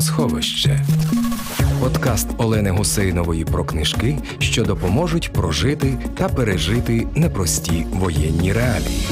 Книгосховище. Подкаст Олени Гусейнової про книжки, що допоможуть прожити та пережити непрості воєнні реалії.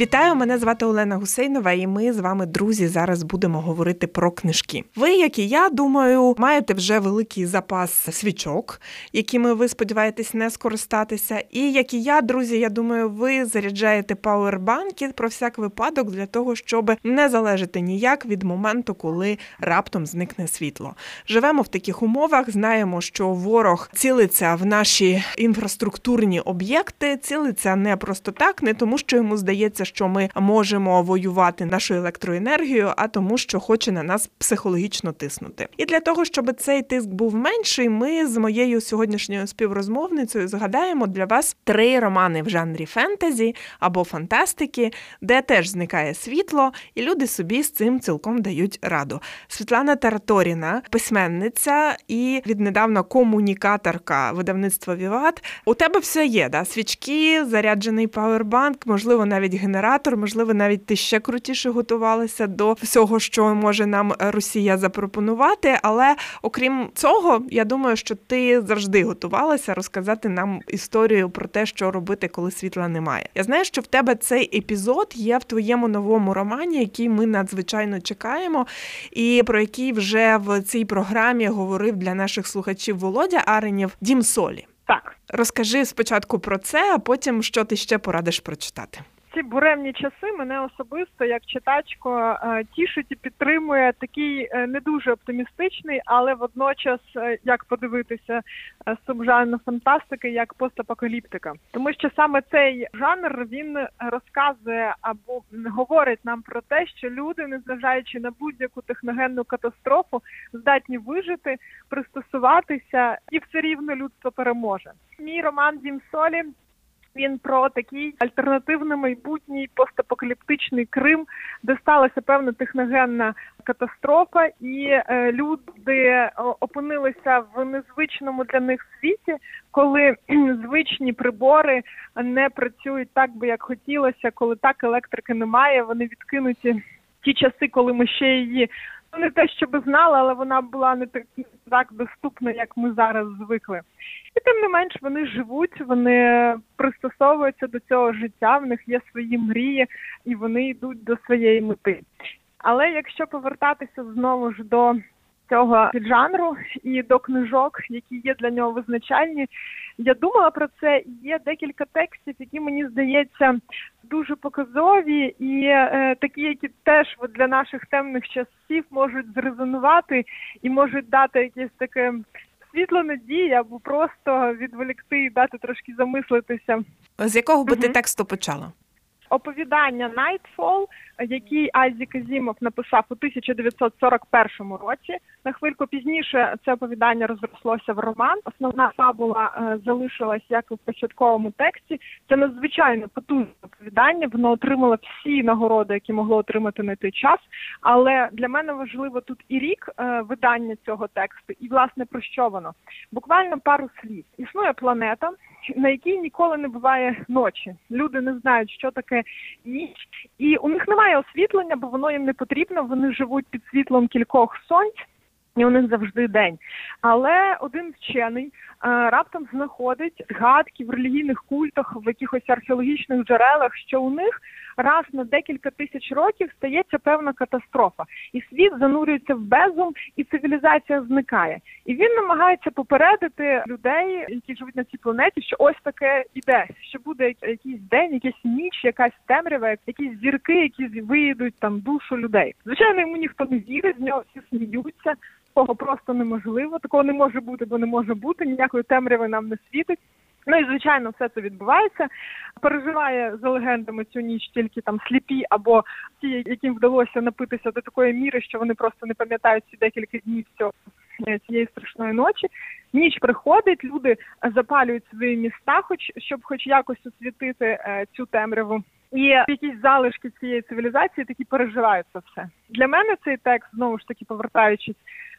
Вітаю, мене звати Олена Гусейнова, і ми з вами, друзі, зараз будемо говорити про книжки. Ви, як і я, думаю, маєте вже великий запас свічок, якими ви сподіваєтесь не скористатися. І як і я, друзі, я думаю, ви заряджаєте пауербанки про всяк випадок для того, щоб не залежати ніяк від моменту, коли раптом зникне світло. Живемо в таких умовах, знаємо, що ворог цілиться в наші інфраструктурні об'єкти, цілиться не просто так, не тому, що йому здається що ми можемо воювати нашою електроенергією, а тому, що хоче на нас психологічно тиснути. І для того, щоб цей тиск був менший, ми з моєю сьогоднішньою співрозмовницею згадаємо для вас три романи в жанрі фентезі або фантастики, де теж зникає світло, і люди собі з цим цілком дають раду. Світлана Тараторіна, письменниця і віднедавна комунікаторка видавництва Віват. У тебе все є, да? свічки, заряджений пауербанк, можливо, навіть генератор генератор. Можливо, навіть ти ще крутіше готувалася до всього, що може нам Росія запропонувати. Але окрім цього, я думаю, що ти завжди готувалася розказати нам історію про те, що робити, коли світла немає. Я знаю, що в тебе цей епізод є в твоєму новому романі, який ми надзвичайно чекаємо, і про який вже в цій програмі говорив для наших слухачів Володя Аренів Дім Солі. Так, розкажи спочатку про це, а потім що ти ще порадиш прочитати ці буремні часи мене особисто як читачко е, тішить і підтримує такий е, не дуже оптимістичний, але водночас е, як подивитися субжанр фантастики як постапокаліптика, тому що саме цей жанр він розказує або говорить нам про те, що люди, незважаючи на будь-яку техногенну катастрофу, здатні вижити, пристосуватися, і все рівно людство переможе. Мій роман Дім Солі він про такий альтернативний майбутній постапокаліптичний Крим, де сталася певна техногенна катастрофа, і е, люди опинилися в незвичному для них світі, коли звичні прибори не працюють так би як хотілося, коли так електрики немає. Вони відкинуті ті часи, коли ми ще її. Не те, щоб знала, але вона була не так так доступна, як ми зараз звикли. І тим не менш вони живуть, вони пристосовуються до цього життя, в них є свої мрії і вони йдуть до своєї мети. Але якщо повертатися знову ж до цього піджанру і до книжок, які є для нього визначальні, я думала про це. Є декілька текстів, які мені здається дуже показові, і е, такі, які теж от, для наших темних часів можуть зрезонувати і можуть дати якесь таке світло надії або просто відволікти і дати трошки замислитися. З якого би угу. ти тексту почала? Оповідання Nightfall, який Айзі Казімов написав у 1941 році. На хвильку пізніше це оповідання розрослося в роман. Основна фабула е, залишилась як і в початковому тексті. Це надзвичайно потужне оповідання. Воно отримало всі нагороди, які могло отримати на той час. Але для мене важливо тут і рік е, видання цього тексту, і власне про що воно буквально пару слів. Існує планета на якій ніколи не буває ночі. Люди не знають, що таке ніч, і у них немає освітлення, бо воно їм не потрібно. Вони живуть під світлом кількох сонць. І у них завжди день. Але один вчений а, раптом знаходить згадки в релігійних культах, в якихось археологічних джерелах, що у них раз на декілька тисяч років стається певна катастрофа, і світ занурюється в безум, і цивілізація зникає. І він намагається попередити людей, які живуть на цій планеті, що ось таке іде, що буде якийсь день, якась ніч, якась темрява, якісь зірки, які виїдуть там душу людей. Звичайно, йому ніхто не вірить, з нього всі сміються. Такого просто неможливо, такого не може бути, бо не може бути. Ніякої темряви нам не світить. Ну і звичайно, все це відбувається. Переживає за легендами цю ніч тільки там сліпі, або ті, яким вдалося напитися до такої міри, що вони просто не пам'ятають ці декілька днів цього цієї страшної ночі. Ніч приходить, люди запалюють свої міста, хоч щоб, хоч якось освітити е, цю темряву. І якісь залишки цієї цивілізації такі переживають це все. Для мене цей текст знову ж таки повертаючись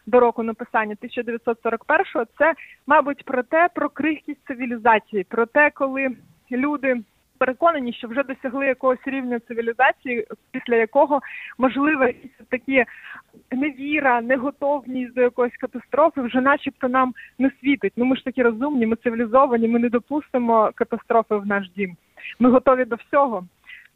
до року написання 1941-го, це, мабуть, про те, про крихкість цивілізації, про те, коли люди переконані, що вже досягли якогось рівня цивілізації, після якого можливо такі невіра, неготовність до якоїсь катастрофи вже, начебто, нам не світить. Ну ми ж такі розумні, ми цивілізовані, ми не допустимо катастрофи в наш дім. Ми готові до всього.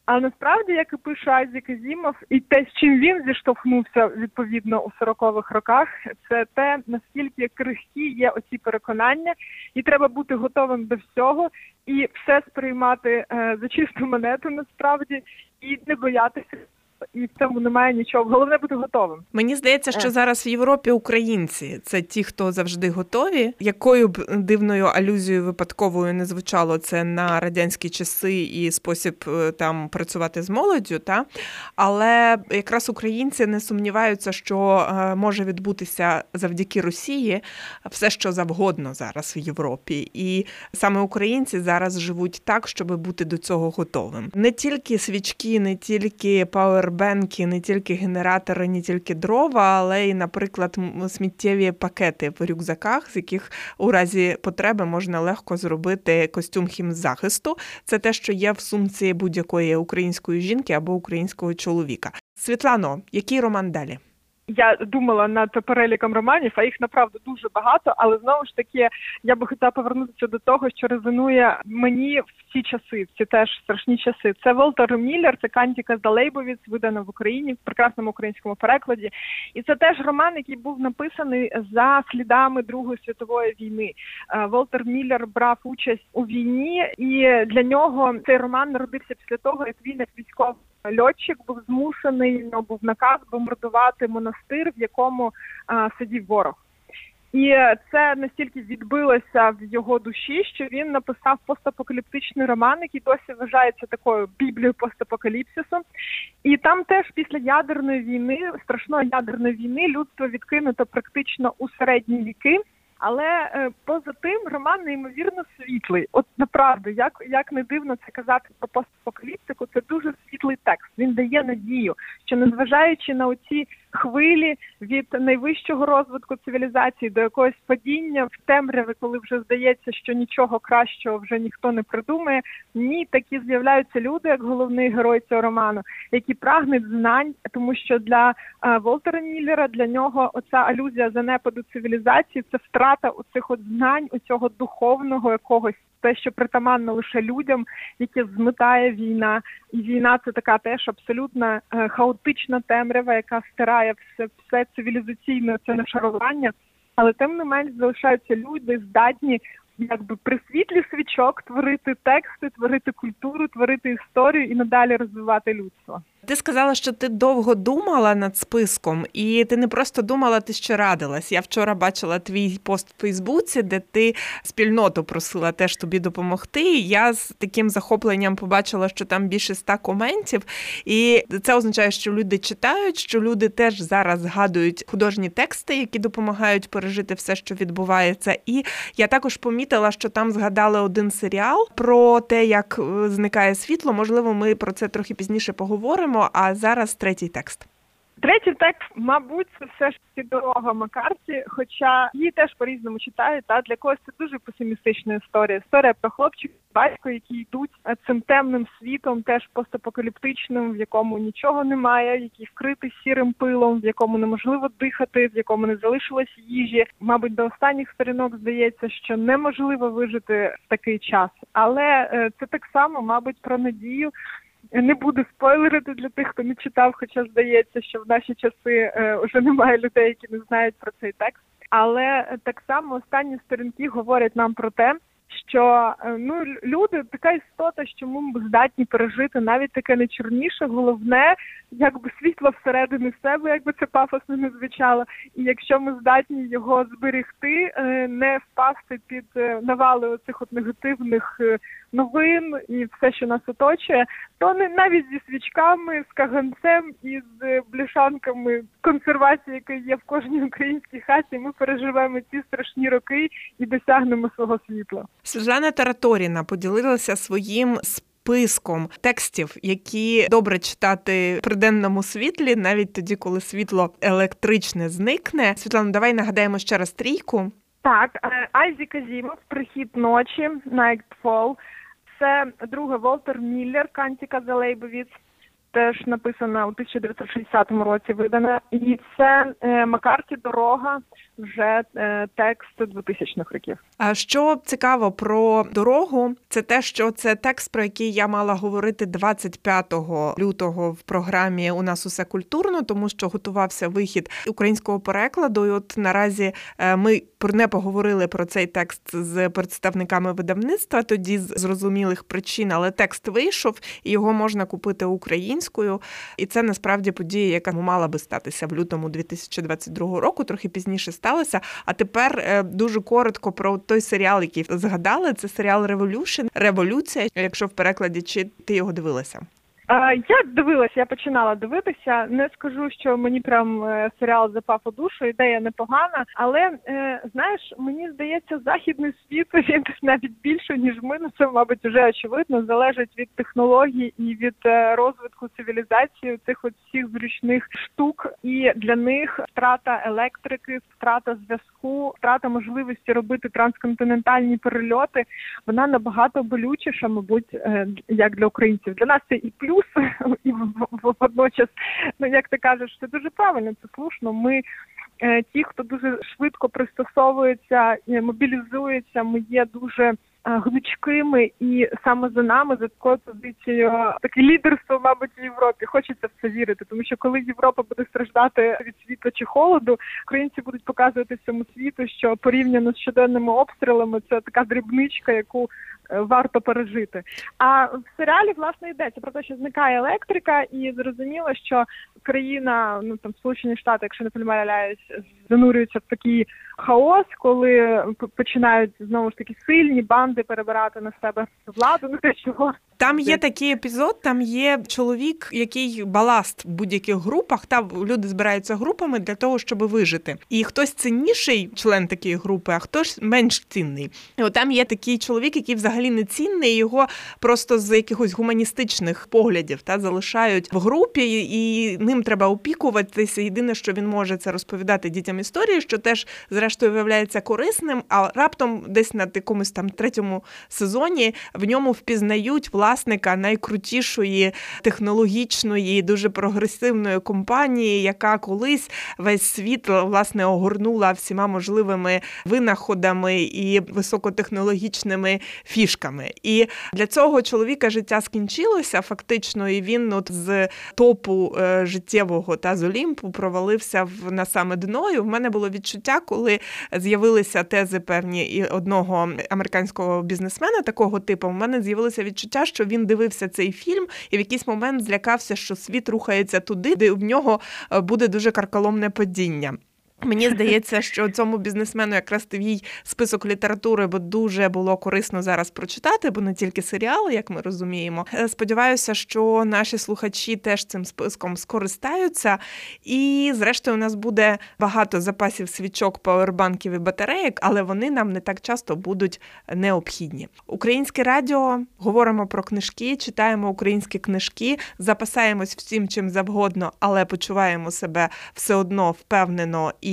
А насправді, як і пише Азік Азімов, і те, з чим він зіштовхнувся відповідно у 40-х роках, це те, наскільки крихкі є оці переконання, і треба бути готовим до всього і все сприймати е, за чисту монету насправді, і не боятися і в цьому немає нічого. Головне бути готовим. Мені здається, що е. зараз в Європі українці це ті, хто завжди готові. Якою б дивною алюзією випадковою не звучало це на радянські часи і спосіб е, там працювати з молоддю, та але якраз українці не сумніваються, що е, може відбутися завдяки Росії все, що завгодно зараз в Європі, і саме українці зараз живуть так, щоб бути до цього готовим. Не тільки свічки, не тільки павер павербенки, не тільки генератори, не тільки дрова, але й, наприклад, сміттєві пакети в рюкзаках, з яких у разі потреби можна легко зробити костюм хімзахисту. Це те, що є в сумці будь-якої української жінки або українського чоловіка. Світлано, який роман далі? Я думала над переліком романів, а їх направду дуже багато. Але знову ж таки я би хотіла повернутися до того, що резонує мені в ці часи, в ці теж страшні часи. Це Волтер Міллер, це Кантіка Здалейбовіц, видана в Україні в прекрасному українському перекладі. І це теж роман, який був написаний за слідами Другої світової війни. Е, Волтер Міллер брав участь у війні, і для нього цей роман народився після того, як він як військовий льотчик був змушений, ну, був наказ бомбардувати монастир, в якому а, сидів ворог. І це настільки відбилося в його душі, що він написав постапокаліптичний роман, який досі вважається такою біблією постапокаліпсису. І там теж після ядерної війни, страшної ядерної війни, людство відкинуто практично у середні віки. Але е, поза тим роман неймовірно світлий. От направду, як як не дивно це казати про постапокаліптику, це дуже світлий текст. Він дає надію, що незважаючи на оці хвилі від найвищого розвитку цивілізації до якогось падіння в темряви, коли вже здається, що нічого кращого вже ніхто не придумає. Ні, такі з'являються люди, як головний герой цього роману, які прагнуть знань, тому що для е, Волтера Міллера для нього оця алюзія занепаду цивілізації це втрата у цих от знань, у цього духовного якогось те, що притаманно лише людям, які змитає війна, і війна це така теж абсолютно е, хаотична темрява, яка стирає все, все цивілізаційне це не шарування, Але тим не менш залишаються люди, здатні якби при світлі свічок творити тексти, творити культуру, творити історію і надалі розвивати людство. Ти сказала, що ти довго думала над списком, і ти не просто думала, ти ще радилась. Я вчора бачила твій пост в Фейсбуці, де ти спільноту просила теж тобі допомогти. Я з таким захопленням побачила, що там більше ста коментів, і це означає, що люди читають, що люди теж зараз згадують художні тексти, які допомагають пережити все, що відбувається. І я також помітила, що там згадали один серіал про те, як е, зникає світло. Можливо, ми про це трохи пізніше поговоримо слухаємо. А зараз третій текст. Третій текст, мабуть, це все ж таки дорога Макарті, хоча її теж по-різному читають. Та для когось це дуже песимістична історія. Історія про хлопчика, батько, які йдуть цим темним світом, теж постапокаліптичним, в якому нічого немає, який вкритий сірим пилом, в якому неможливо дихати, в якому не залишилось їжі. Мабуть, до останніх сторінок здається, що неможливо вижити в такий час, але е, це так само, мабуть, про надію. Не буду спойлерити для тих, хто не читав, хоча здається, що в наші часи е, вже немає людей, які не знають про цей текст. Але так само останні сторінки говорять нам про те, що е, ну люди така істота, що ми здатні пережити навіть таке найчорніше, головне, якби світло всередині себе, якби це пафосно не звучало. І якщо ми здатні його зберегти, е, не впасти під е, навали оцих от негативних новин і все, що нас оточує, то не навіть зі свічками, з каганцем і з бляшанками консервації, яка є в кожній українській хаті, ми переживемо ці страшні роки і досягнемо свого світла. Світлана Тараторіна поділилася своїм списком текстів, які добре читати при денному світлі, навіть тоді, коли світло електричне зникне. Світлана, давай нагадаємо ще раз трійку. Так, е, Айзі Казімов, прихід ночі, Nightfall. Це друге Волтер Міллер Кантіка за Лейбовіц теж написана у 1960 році видана. І це е, Макарті дорога, вже е, текст 2000-х років. А що цікаво про дорогу, це те, що це текст, про який я мала говорити 25 лютого в програмі У нас усе культурно, тому що готувався вихід українського перекладу. І От наразі е, ми не поговорили про цей текст з представниками видавництва, тоді з зрозумілих причин, але текст вийшов і його можна купити українською. І це насправді подія, яка мала би статися в лютому 2022 року, трохи пізніше сталося. А тепер е, дуже коротко про той серіал, який згадали. Це серіал Revolution, Революція. Якщо в перекладі чи ти його дивилася? Я дивилася, я починала дивитися. Не скажу, що мені прям е, серіал запав у душу, ідея непогана. Але е, знаєш, мені здається, західний світ він навіть більше ніж ми. Ну це мабуть вже очевидно. Залежить від технологій і від е, розвитку цивілізації цих от всіх зручних штук. І для них втрата електрики, втрата зв'язку, втрата можливості робити трансконтинентальні перельоти. Вона набагато болючіша, мабуть, як для українців. Для нас це і плюс плюс і водночас, ну як ти кажеш, це дуже правильно, це слушно. Ми е, ті, хто дуже швидко пристосовується, мобілізується, ми є дуже. Е, гнучкими і саме за нами за такою позицією таке лідерство, мабуть, в Європі. Хочеться в це вірити, тому що коли Європа буде страждати від світу чи холоду, українці будуть показувати всьому світу, що порівняно з щоденними обстрілами це така дрібничка, яку варто пережити. А в серіалі власне йдеться про те, що зникає електрика, і зрозуміло, що країна, ну там Сполучені Штати, якщо не помиляюсь, занурюються в такий хаос, коли починають знову ж таки сильні банди перебирати на себе владу. Ну те чого там є такий епізод, там є чоловік, який баласт в будь-яких групах. Та люди збираються групами для того, щоб вижити. І хтось цінніший член такої групи, а хтось менш цінний. І от там є такий чоловік, який взагалі не цінний, його просто з якихось гуманістичних поглядів та залишають в групі, і ним треба опікуватися. Єдине, що він може це розповідати дітям історії, що теж зрештою виявляється корисним. А раптом, десь на якомусь там третьому сезоні в ньому впізнають власника найкрутішої технологічної, дуже прогресивної компанії, яка колись весь світ власне огорнула всіма можливими винаходами і високотехнологічними фішками. І для цього чоловіка життя скінчилося фактично, і він от з топу е, життєвого та з Олімпу провалився в на саме дно. В мене було відчуття, коли з'явилися тези певні і одного американського бізнесмена такого типу. У мене з'явилося відчуття, що він дивився цей фільм і в якийсь момент злякався, що світ рухається туди, де в нього е, буде дуже карколомне падіння. Мені здається, що цьому бізнесмену якраз твій список літератури, бо дуже було корисно зараз прочитати, бо не тільки серіали, як ми розуміємо. Е, сподіваюся, що наші слухачі теж цим списком скористаються. І, зрештою, у нас буде багато запасів свічок, пауербанків і батарейок, але вони нам не так часто будуть необхідні. Українське радіо говоримо про книжки, читаємо українські книжки, запасаємось всім чим завгодно, але почуваємо себе все одно впевнено і